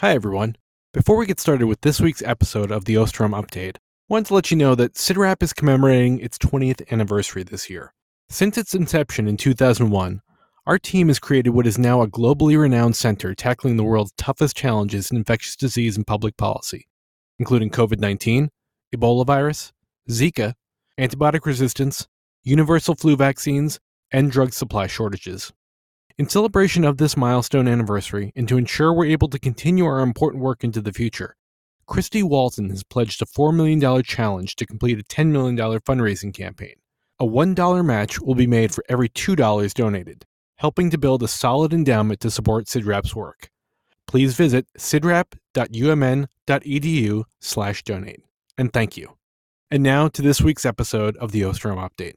Hi, everyone. Before we get started with this week's episode of the Osterholm Update, I wanted to let you know that CIDRAP is commemorating its 20th anniversary this year. Since its inception in 2001, our team has created what is now a globally renowned center tackling the world's toughest challenges in infectious disease and public policy, including COVID 19, Ebola virus, Zika, antibiotic resistance, universal flu vaccines, and drug supply shortages. In celebration of this milestone anniversary, and to ensure we're able to continue our important work into the future, Christy Walton has pledged a $4 million challenge to complete a $10 million fundraising campaign. A $1 match will be made for every $2 donated, helping to build a solid endowment to support CIDRAP's work. Please visit cidrap.umn.edu slash donate. And thank you. And now to this week's episode of the Osterholm Update.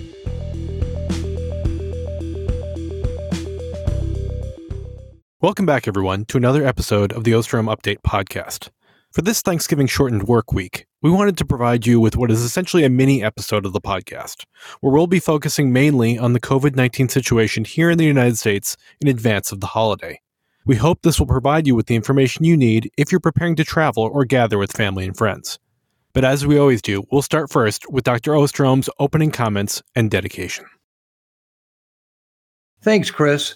Welcome back, everyone, to another episode of the Osterholm Update podcast. For this Thanksgiving shortened work week, we wanted to provide you with what is essentially a mini episode of the podcast, where we'll be focusing mainly on the COVID 19 situation here in the United States in advance of the holiday. We hope this will provide you with the information you need if you're preparing to travel or gather with family and friends. But as we always do, we'll start first with Dr. Osterholm's opening comments and dedication. Thanks, Chris.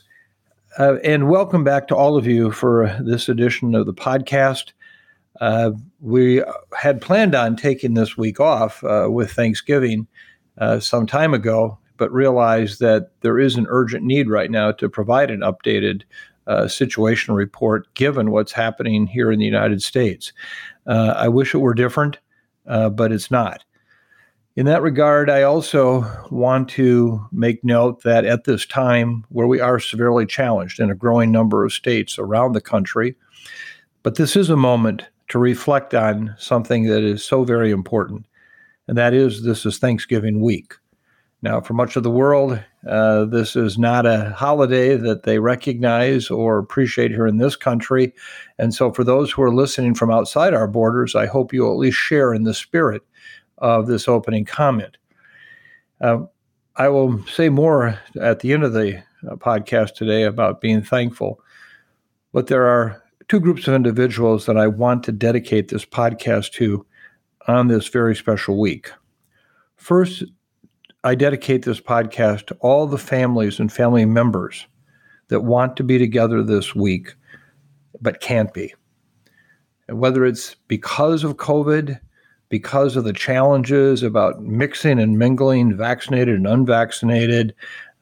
Uh, and welcome back to all of you for this edition of the podcast. Uh, we had planned on taking this week off uh, with Thanksgiving uh, some time ago, but realized that there is an urgent need right now to provide an updated uh, situation report given what's happening here in the United States. Uh, I wish it were different, but it's not. In that regard, I also want to make note that at this time, where we are severely challenged in a growing number of states around the country, but this is a moment to reflect on something that is so very important, and that is this is Thanksgiving week. Now, for much of the world, uh, this is not a holiday that they recognize or appreciate here in this country. And so, for those who are listening from outside our borders, I hope you at least share in the spirit of this opening comment. Uh, I will say more at the end of the uh, podcast today about being thankful, but there are two groups of individuals that I want to dedicate this podcast to on this very special week. First, I dedicate this podcast to all the families and family members that want to be together this week but can't be. And whether it's because of COVID, because of the challenges about mixing and mingling vaccinated and unvaccinated,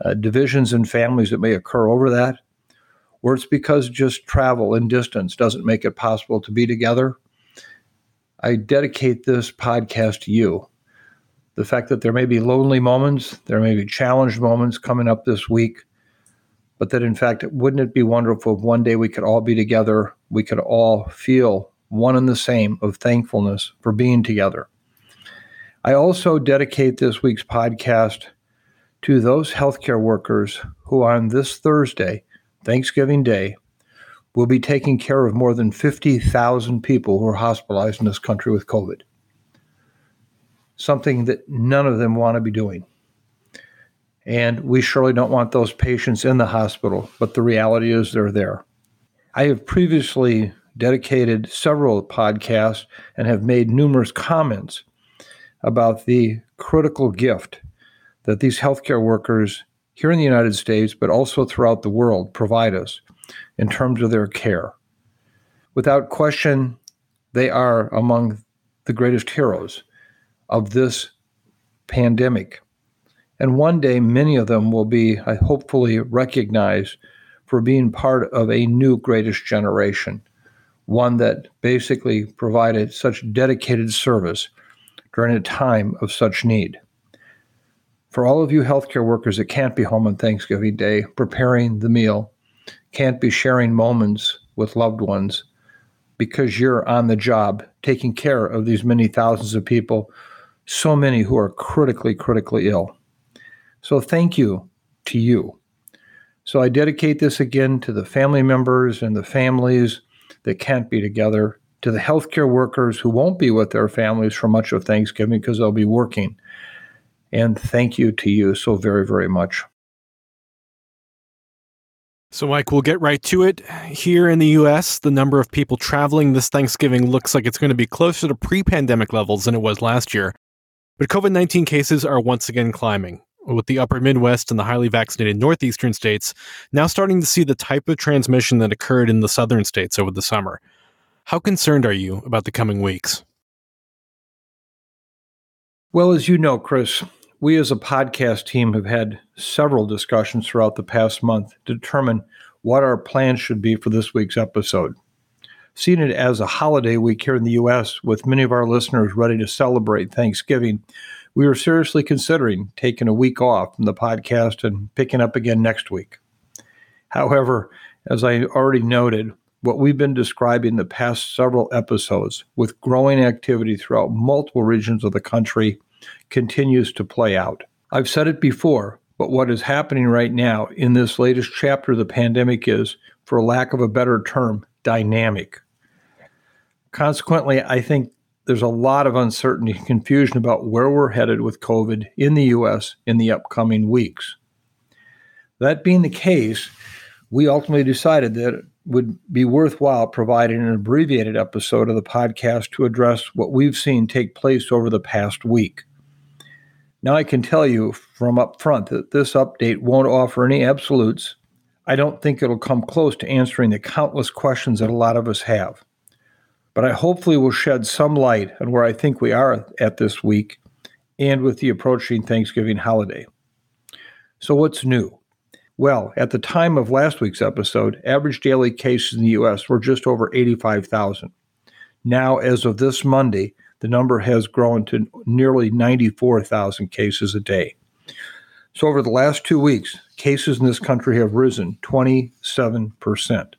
uh, divisions in families that may occur over that, or it's because just travel and distance doesn't make it possible to be together. I dedicate this podcast to you. The fact that there may be lonely moments, there may be challenged moments coming up this week, but that in fact, wouldn't it be wonderful if one day we could all be together, we could all feel one and the same of thankfulness for being together. I also dedicate this week's podcast to those healthcare workers who on this Thursday, Thanksgiving Day, will be taking care of more than 50,000 people who are hospitalized in this country with COVID. Something that none of them want to be doing. And we surely don't want those patients in the hospital, but the reality is they're there. I have previously dedicated several podcasts and have made numerous comments about the critical gift that these healthcare workers here in the United States, but also throughout the world, provide us in terms of their care. Without question, they are among the greatest heroes of this pandemic. And one day, many of them will be hopefully recognized for being part of a new greatest generation one that basically provided such dedicated service during a time of such need. For all of you healthcare workers that can't be home on Thanksgiving Day preparing the meal, can't be sharing moments with loved ones because you're on the job taking care of these many thousands of people, so many who are critically, critically ill. So thank you to you. So I dedicate this again to the family members and the families that can't be together, to the healthcare workers who won't be with their families for much of Thanksgiving because they'll be working. And thank you to you so very, very much. So, Mike, we'll get right to it. Here in the US, the number of people traveling this Thanksgiving looks like it's going to be closer to pre pandemic levels than it was last year. But COVID 19 cases are once again climbing, with the upper Midwest and the highly vaccinated northeastern states now starting to see the type of transmission that occurred in the southern states over the summer. How concerned are you about the coming weeks? Well, as you know, Chris, we as a podcast team have had several discussions throughout the past month to determine what our plans should be for this week's episode. Seeing it as a holiday week here in the U.S., with many of our listeners ready to celebrate Thanksgiving, we were seriously considering taking a week off from the podcast and picking up again next week. However, as I already noted, what we've been describing the past several episodes with growing activity throughout multiple regions of the country continues to play out. I've said it before, but what is happening right now in this latest chapter of the pandemic is, for lack of a better term, dynamic. Consequently, I think there's a lot of uncertainty and confusion about where we're headed with COVID in the US in the upcoming weeks. That being the case, we ultimately decided that it would be worthwhile providing an abbreviated episode of the podcast to address what we've seen take place over the past week. Now, I can tell you from up front that this update won't offer any absolutes. I don't think it'll come close to answering the countless questions that a lot of us have. But I hopefully will shed some light on where I think we are at this week and with the approaching Thanksgiving holiday. So, what's new? Well, at the time of last week's episode, average daily cases in the U.S. were just over 85,000. Now, as of this Monday, the number has grown to nearly 94,000 cases a day. So, over the last two weeks, cases in this country have risen 27%.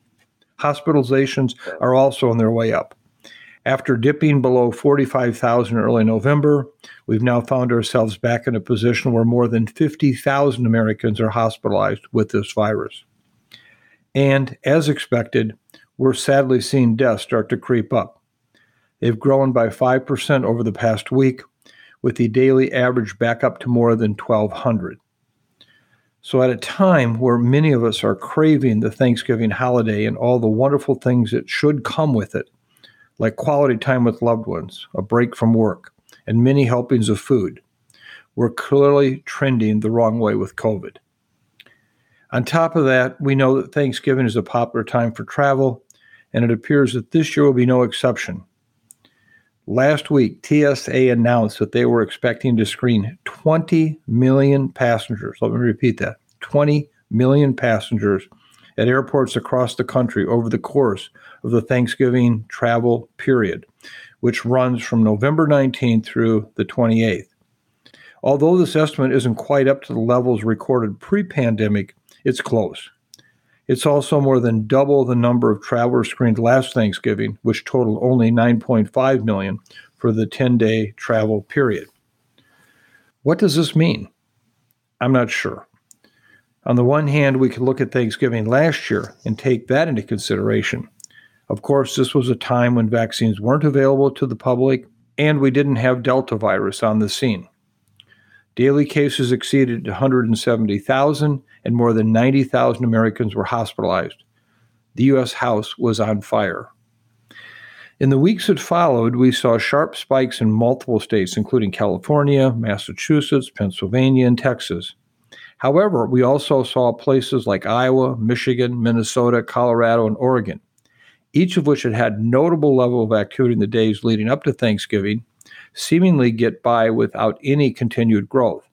Hospitalizations are also on their way up. After dipping below 45,000 early November, we've now found ourselves back in a position where more than 50,000 Americans are hospitalized with this virus. And as expected, we're sadly seeing deaths start to creep up. They've grown by 5% over the past week, with the daily average back up to more than 1,200. So, at a time where many of us are craving the Thanksgiving holiday and all the wonderful things that should come with it, like quality time with loved ones, a break from work, and many helpings of food, we're clearly trending the wrong way with COVID. On top of that, we know that Thanksgiving is a popular time for travel, and it appears that this year will be no exception. Last week, TSA announced that they were expecting to screen 20 million passengers. Let me repeat that 20 million passengers at airports across the country over the course of the Thanksgiving travel period, which runs from November 19th through the 28th. Although this estimate isn't quite up to the levels recorded pre pandemic, it's close. It's also more than double the number of travelers screened last Thanksgiving, which totaled only 9.5 million for the 10 day travel period. What does this mean? I'm not sure. On the one hand, we can look at Thanksgiving last year and take that into consideration. Of course, this was a time when vaccines weren't available to the public and we didn't have Delta virus on the scene. Daily cases exceeded 170,000, and more than 90,000 Americans were hospitalized. The U.S. House was on fire. In the weeks that followed, we saw sharp spikes in multiple states, including California, Massachusetts, Pennsylvania, and Texas. However, we also saw places like Iowa, Michigan, Minnesota, Colorado, and Oregon, each of which had had notable level of activity in the days leading up to Thanksgiving seemingly get by without any continued growth.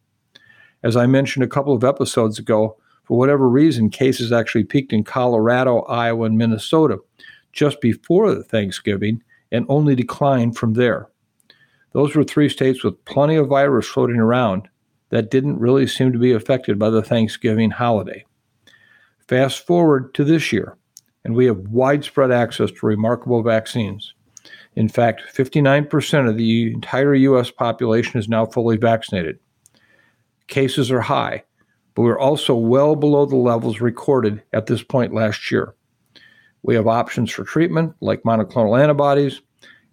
As I mentioned a couple of episodes ago, for whatever reason, cases actually peaked in Colorado, Iowa, and Minnesota just before the Thanksgiving and only declined from there. Those were three states with plenty of virus floating around, that didn't really seem to be affected by the Thanksgiving holiday. Fast forward to this year, and we have widespread access to remarkable vaccines. In fact, 59% of the entire U.S. population is now fully vaccinated. Cases are high, but we're also well below the levels recorded at this point last year. We have options for treatment like monoclonal antibodies,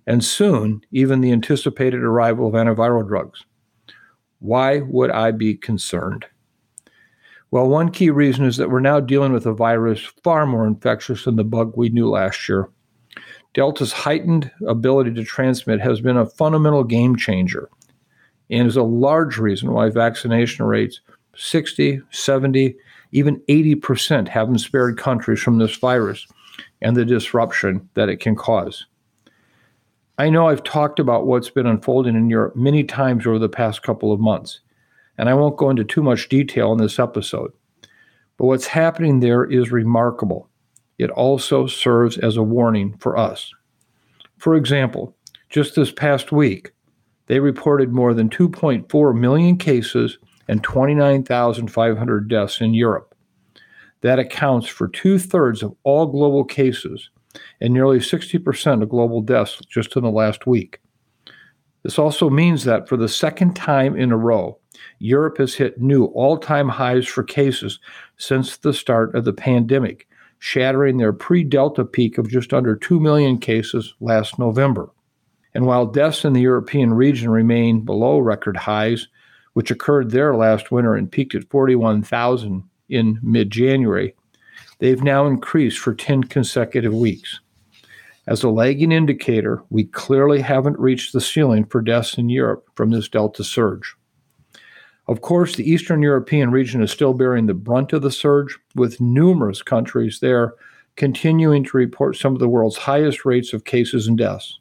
and soon, even the anticipated arrival of antiviral drugs. Why would I be concerned? Well, one key reason is that we're now dealing with a virus far more infectious than the bug we knew last year. Delta's heightened ability to transmit has been a fundamental game changer and is a large reason why vaccination rates 60, 70, even 80% haven't spared countries from this virus and the disruption that it can cause. I know I've talked about what's been unfolding in Europe many times over the past couple of months, and I won't go into too much detail in this episode. But what's happening there is remarkable. It also serves as a warning for us. For example, just this past week, they reported more than 2.4 million cases and 29,500 deaths in Europe. That accounts for two thirds of all global cases and nearly 60% of global deaths just in the last week. This also means that for the second time in a row, Europe has hit new all time highs for cases since the start of the pandemic, shattering their pre Delta peak of just under 2 million cases last November. And while deaths in the European region remain below record highs, which occurred there last winter and peaked at 41,000 in mid January, they've now increased for 10 consecutive weeks. As a lagging indicator, we clearly haven't reached the ceiling for deaths in Europe from this Delta surge. Of course, the Eastern European region is still bearing the brunt of the surge, with numerous countries there continuing to report some of the world's highest rates of cases and deaths.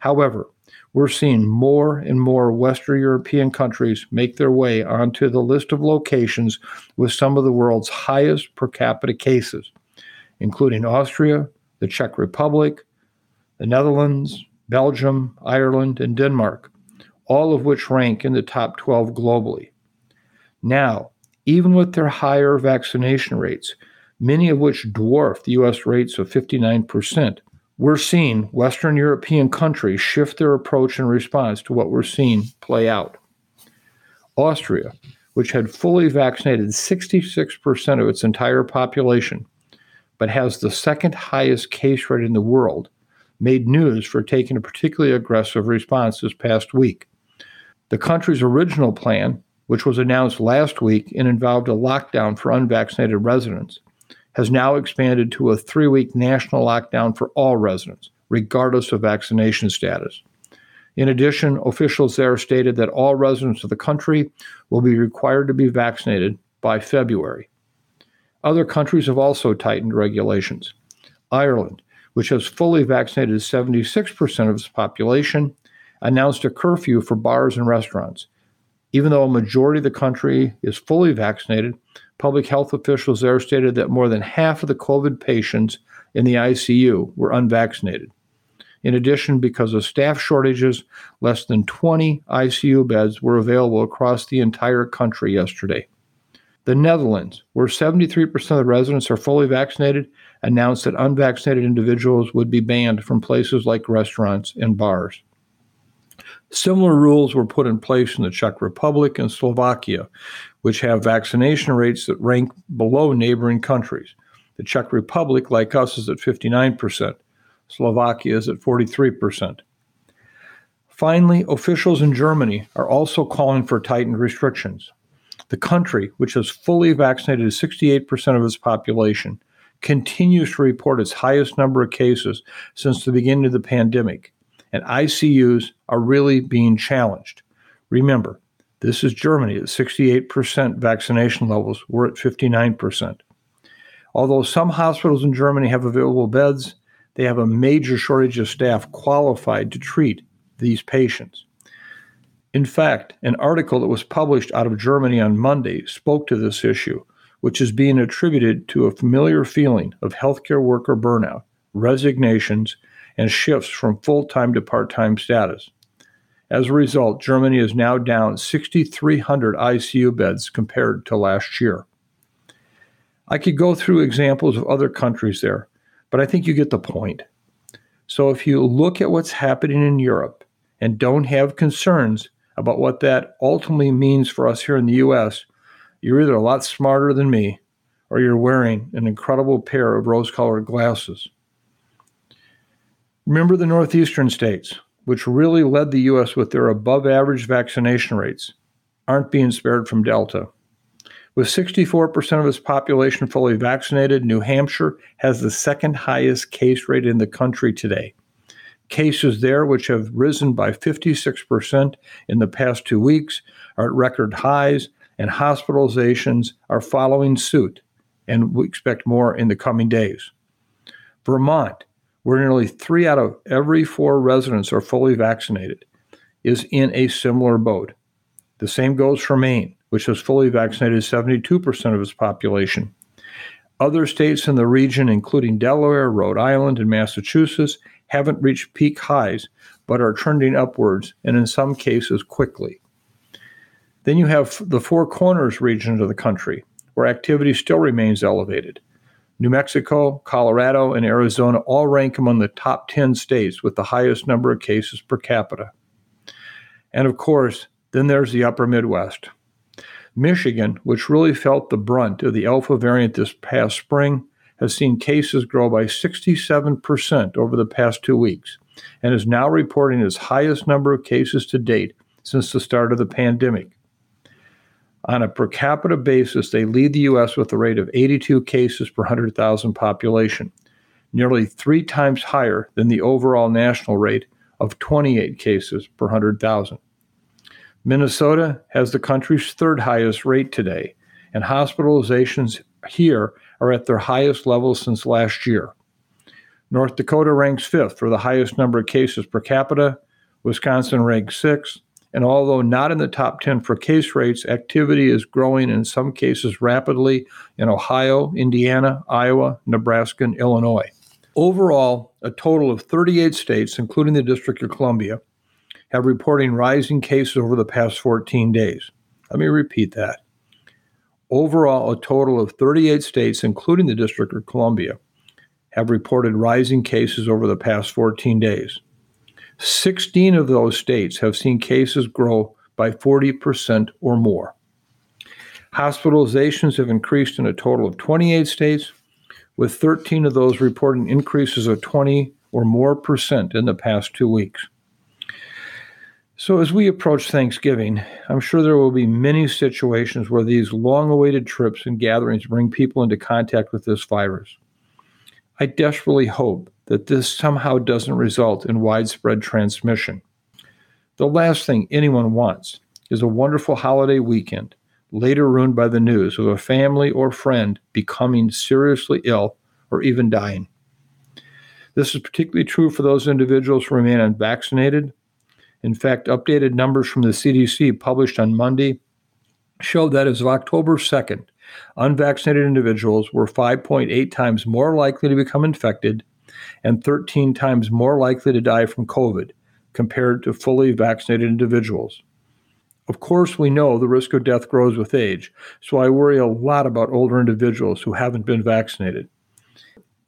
However, we're seeing more and more Western European countries make their way onto the list of locations with some of the world's highest per capita cases, including Austria, the Czech Republic, the Netherlands, Belgium, Ireland, and Denmark, all of which rank in the top 12 globally. Now, even with their higher vaccination rates, many of which dwarf the US rates of 59%, we're seeing Western European countries shift their approach in response to what we're seeing play out. Austria, which had fully vaccinated 66% of its entire population, but has the second highest case rate in the world, made news for taking a particularly aggressive response this past week. The country's original plan, which was announced last week and involved a lockdown for unvaccinated residents, has now expanded to a three week national lockdown for all residents, regardless of vaccination status. In addition, officials there stated that all residents of the country will be required to be vaccinated by February. Other countries have also tightened regulations. Ireland, which has fully vaccinated 76% of its population, announced a curfew for bars and restaurants. Even though a majority of the country is fully vaccinated, public health officials there stated that more than half of the COVID patients in the ICU were unvaccinated. In addition, because of staff shortages, less than 20 ICU beds were available across the entire country yesterday. The Netherlands, where 73% of the residents are fully vaccinated, announced that unvaccinated individuals would be banned from places like restaurants and bars. Similar rules were put in place in the Czech Republic and Slovakia, which have vaccination rates that rank below neighboring countries. The Czech Republic, like us, is at 59%. Slovakia is at 43%. Finally, officials in Germany are also calling for tightened restrictions. The country, which has fully vaccinated 68% of its population, continues to report its highest number of cases since the beginning of the pandemic, and ICUs are really being challenged. Remember, this is Germany at 68% vaccination levels. We're at 59%. Although some hospitals in Germany have available beds, they have a major shortage of staff qualified to treat these patients. In fact, an article that was published out of Germany on Monday spoke to this issue, which is being attributed to a familiar feeling of healthcare worker burnout, resignations, and shifts from full time to part time status. As a result, Germany is now down 6,300 ICU beds compared to last year. I could go through examples of other countries there, but I think you get the point. So if you look at what's happening in Europe and don't have concerns about what that ultimately means for us here in the US, you're either a lot smarter than me or you're wearing an incredible pair of rose colored glasses. Remember the northeastern states, which really led the U.S. with their above average vaccination rates, aren't being spared from Delta. With 64% of its population fully vaccinated, New Hampshire has the second highest case rate in the country today. Cases there, which have risen by 56% in the past two weeks, are at record highs, and hospitalizations are following suit, and we expect more in the coming days. Vermont, where nearly three out of every four residents are fully vaccinated, is in a similar boat. The same goes for Maine, which has fully vaccinated 72% of its population. Other states in the region, including Delaware, Rhode Island, and Massachusetts, haven't reached peak highs, but are trending upwards, and in some cases quickly. Then you have the Four Corners region of the country, where activity still remains elevated. New Mexico, Colorado, and Arizona all rank among the top 10 states with the highest number of cases per capita. And of course, then there's the upper Midwest. Michigan, which really felt the brunt of the Alpha variant this past spring, has seen cases grow by 67% over the past two weeks and is now reporting its highest number of cases to date since the start of the pandemic. On a per capita basis, they lead the U.S. with a rate of 82 cases per 100,000 population, nearly three times higher than the overall national rate of 28 cases per 100,000. Minnesota has the country's third highest rate today, and hospitalizations here are at their highest levels since last year. North Dakota ranks fifth for the highest number of cases per capita. Wisconsin ranks sixth. And although not in the top 10 for case rates, activity is growing in some cases rapidly in Ohio, Indiana, Iowa, Nebraska, and Illinois. Overall, a total of 38 states, including the District of Columbia, have reporting rising cases over the past 14 days. Let me repeat that. Overall, a total of 38 states, including the District of Columbia, have reported rising cases over the past 14 days. 16 of those states have seen cases grow by 40% or more. Hospitalizations have increased in a total of 28 states, with 13 of those reporting increases of 20 or more percent in the past two weeks. So, as we approach Thanksgiving, I'm sure there will be many situations where these long awaited trips and gatherings bring people into contact with this virus. I desperately hope that this somehow doesn't result in widespread transmission. The last thing anyone wants is a wonderful holiday weekend later ruined by the news of a family or friend becoming seriously ill or even dying. This is particularly true for those individuals who remain unvaccinated. In fact, updated numbers from the CDC published on Monday show that as of October 2nd, unvaccinated individuals were 5.8 times more likely to become infected and 13 times more likely to die from COVID compared to fully vaccinated individuals. Of course, we know the risk of death grows with age, so I worry a lot about older individuals who haven't been vaccinated.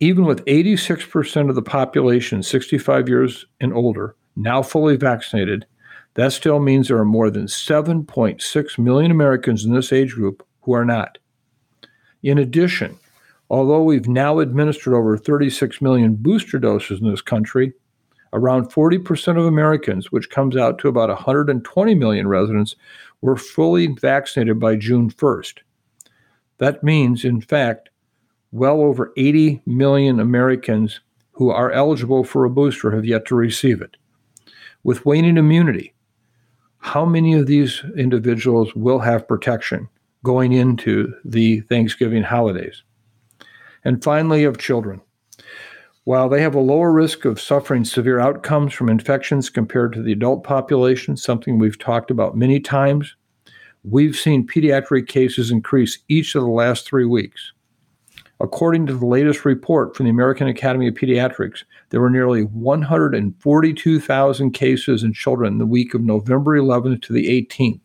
Even with 86% of the population 65 years and older now fully vaccinated, that still means there are more than 7.6 million Americans in this age group who are not. In addition, Although we've now administered over 36 million booster doses in this country, around 40% of Americans, which comes out to about 120 million residents, were fully vaccinated by June 1st. That means, in fact, well over 80 million Americans who are eligible for a booster have yet to receive it. With waning immunity, how many of these individuals will have protection going into the Thanksgiving holidays? and finally of children. While they have a lower risk of suffering severe outcomes from infections compared to the adult population, something we've talked about many times, we've seen pediatric cases increase each of the last three weeks. According to the latest report from the American Academy of Pediatrics, there were nearly 142,000 cases in children the week of November 11th to the 18th.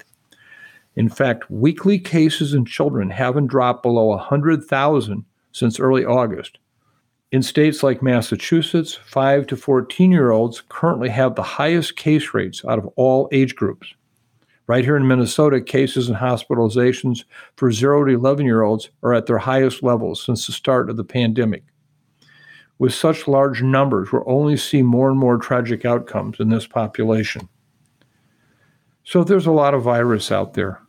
In fact, weekly cases in children haven't dropped below 100,000 since early August. In states like Massachusetts, 5 to 14 year olds currently have the highest case rates out of all age groups. Right here in Minnesota, cases and hospitalizations for 0 to 11 year olds are at their highest levels since the start of the pandemic. With such large numbers, we'll only see more and more tragic outcomes in this population. So there's a lot of virus out there.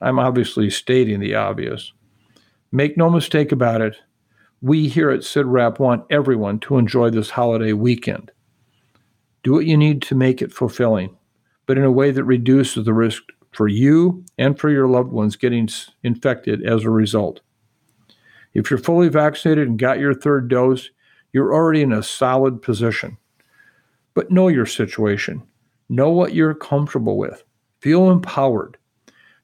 I'm obviously stating the obvious. Make no mistake about it, we here at CIDRAP want everyone to enjoy this holiday weekend. Do what you need to make it fulfilling but in a way that reduces the risk for you and for your loved ones getting infected as a result. If you're fully vaccinated and got your third dose, you're already in a solid position. But know your situation. Know what you're comfortable with. Feel empowered.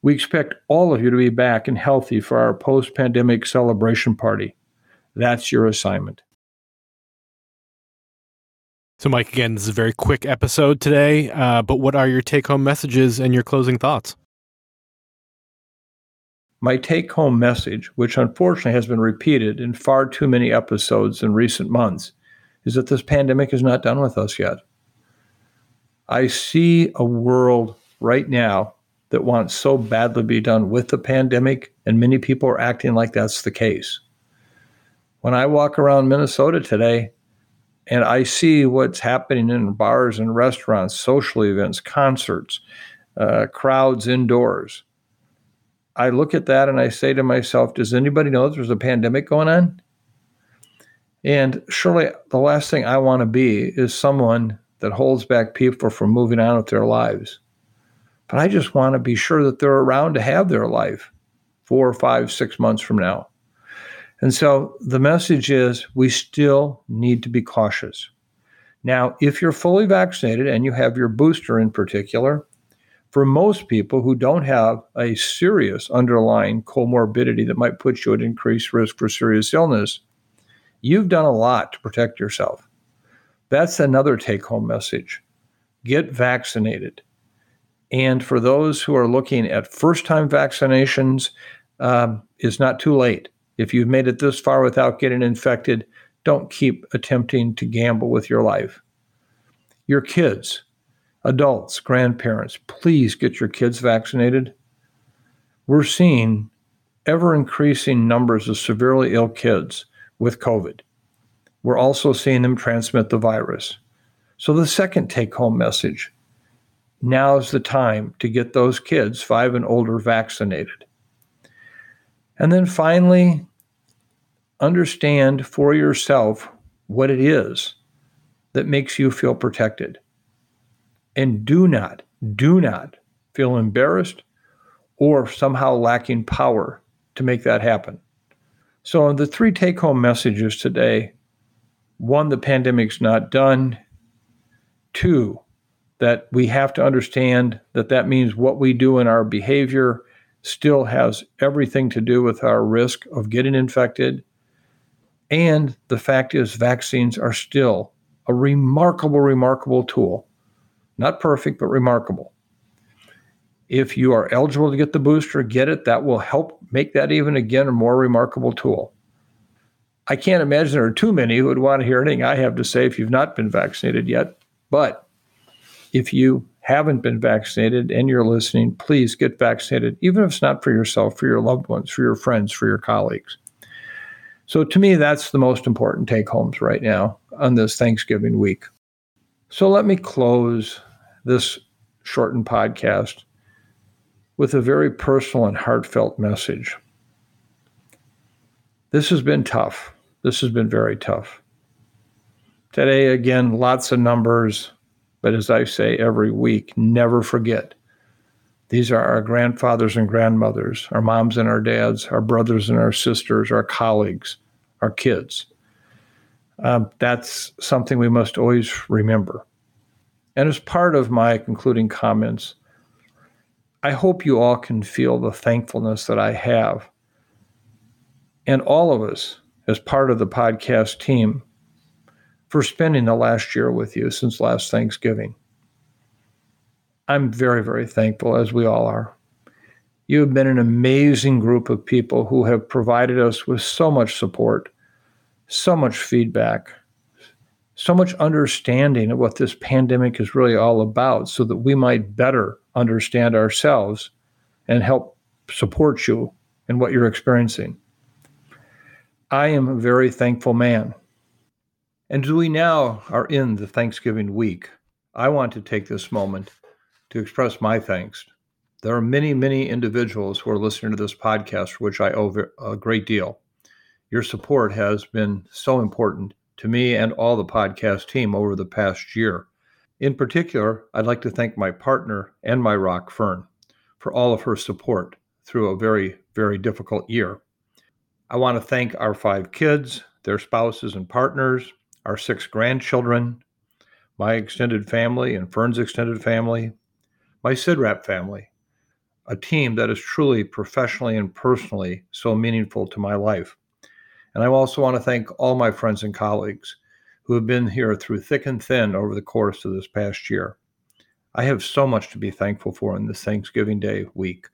We expect all of you to be back and healthy for our post pandemic celebration party. That's your assignment. So, Mike, again, this is a very quick episode today, uh, but what are your take home messages and your closing thoughts? My take home message, which unfortunately has been repeated in far too many episodes in recent months, is that this pandemic is not done with us yet. I see a world right now that wants so badly to be done with the pandemic, and many people are acting like that's the case. When I walk around Minnesota today, and I see what's happening in bars and restaurants, social events, concerts, uh, crowds indoors. I look at that and I say to myself, does anybody know there's a pandemic going on? And surely the last thing I want to be is someone that holds back people from moving on with their lives. But I just want to be sure that they're around to have their life four, five, six months from now. And so the message is we still need to be cautious. Now, if you're fully vaccinated and you have your booster in particular, for most people who don't have a serious underlying comorbidity that might put you at increased risk for serious illness, you've done a lot to protect yourself. That's another take home message. Get vaccinated. And for those who are looking at first time vaccinations, um, it's not too late. If you've made it this far without getting infected, don't keep attempting to gamble with your life. Your kids, adults, grandparents, please get your kids vaccinated. We're seeing ever increasing numbers of severely ill kids with COVID. We're also seeing them transmit the virus. So, the second take home message now is the time to get those kids, five and older, vaccinated. And then finally, understand for yourself what it is that makes you feel protected. And do not, do not feel embarrassed or somehow lacking power to make that happen. So, the three take home messages today one, the pandemic's not done. Two, that we have to understand that that means what we do in our behavior still has everything to do with our risk of getting infected. And the fact is, vaccines are still a remarkable, remarkable tool. Not perfect, but remarkable. If you are eligible to get the booster, get it. That will help make that even again a more remarkable tool. I can't imagine there are too many who would want to hear anything I have to say if you've not been vaccinated yet. But if you haven't been vaccinated and you're listening, please get vaccinated, even if it's not for yourself, for your loved ones, for your friends, for your colleagues. So to me, that's the most important take homes right now on this Thanksgiving week. So let me close this shortened podcast with a very personal and heartfelt message. This has been tough. This has been very tough. Today, again, lots of numbers, but as I say every week, never forget. These are our grandfathers and grandmothers, our moms and our dads, our brothers and our sisters, our colleagues, our kids. Um, that's something we must always remember. And as part of my concluding comments, I hope you all can feel the thankfulness that I have. And all of us as part of the podcast team for spending the last year with you since last Thanksgiving. I'm very, very thankful, as we all are. You have been an amazing group of people who have provided us with so much support, so much feedback, so much understanding of what this pandemic is really all about so that we might better understand ourselves and help support you in what you're experiencing. I am a very thankful man. And as we now are in the Thanksgiving week, I want to take this moment to express my thanks. There are many, many individuals who are listening to this podcast, for which I owe a great deal. Your support has been so important to me and all the podcast team over the past year. In particular, I'd like to thank my partner and my rock, Fern, for all of her support through a very, very difficult year. I want to thank our five kids, their spouses and partners, our six grandchildren, my extended family and Fern's extended family, my CIDRAP family, a team that is truly professionally and personally so meaningful to my life. And I also want to thank all my friends and colleagues who have been here through thick and thin over the course of this past year. I have so much to be thankful for in this Thanksgiving Day week.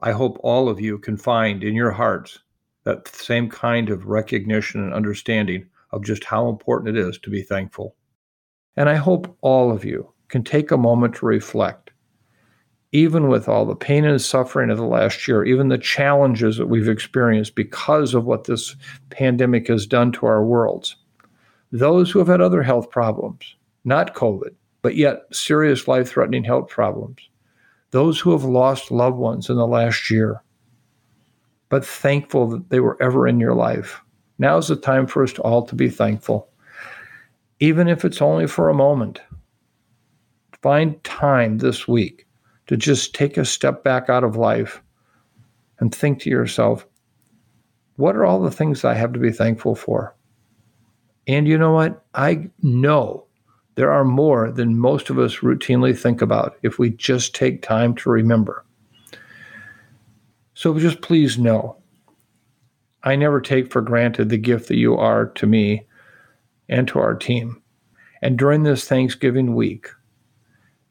I hope all of you can find in your hearts that same kind of recognition and understanding of just how important it is to be thankful. And I hope all of you can take a moment to reflect. Even with all the pain and suffering of the last year, even the challenges that we've experienced because of what this pandemic has done to our worlds, those who have had other health problems, not COVID, but yet serious life threatening health problems, those who have lost loved ones in the last year, but thankful that they were ever in your life. Now is the time for us all to be thankful, even if it's only for a moment. Find time this week to just take a step back out of life and think to yourself, what are all the things I have to be thankful for? And you know what? I know there are more than most of us routinely think about if we just take time to remember. So just please know I never take for granted the gift that you are to me and to our team. And during this Thanksgiving week,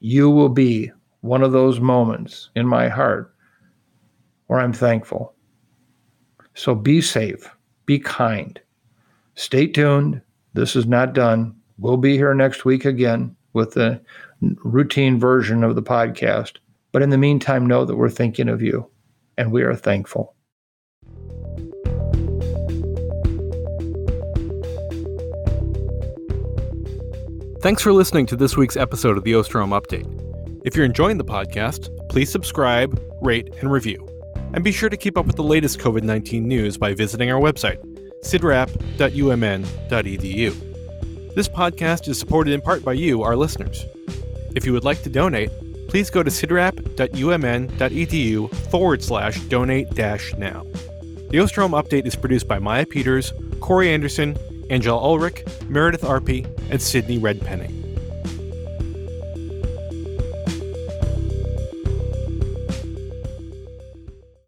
you will be one of those moments in my heart where I'm thankful. So be safe, be kind, stay tuned. This is not done. We'll be here next week again with the routine version of the podcast. But in the meantime, know that we're thinking of you and we are thankful. Thanks for listening to this week's episode of the Osterholm Update. If you're enjoying the podcast, please subscribe, rate, and review. And be sure to keep up with the latest COVID 19 news by visiting our website, cidrap.umn.edu. This podcast is supported in part by you, our listeners. If you would like to donate, please go to cidrap.umn.edu forward slash donate dash now. The Osterholm Update is produced by Maya Peters, Corey Anderson, Angel Ulrich, Meredith Arpey, and Sydney Redpenning.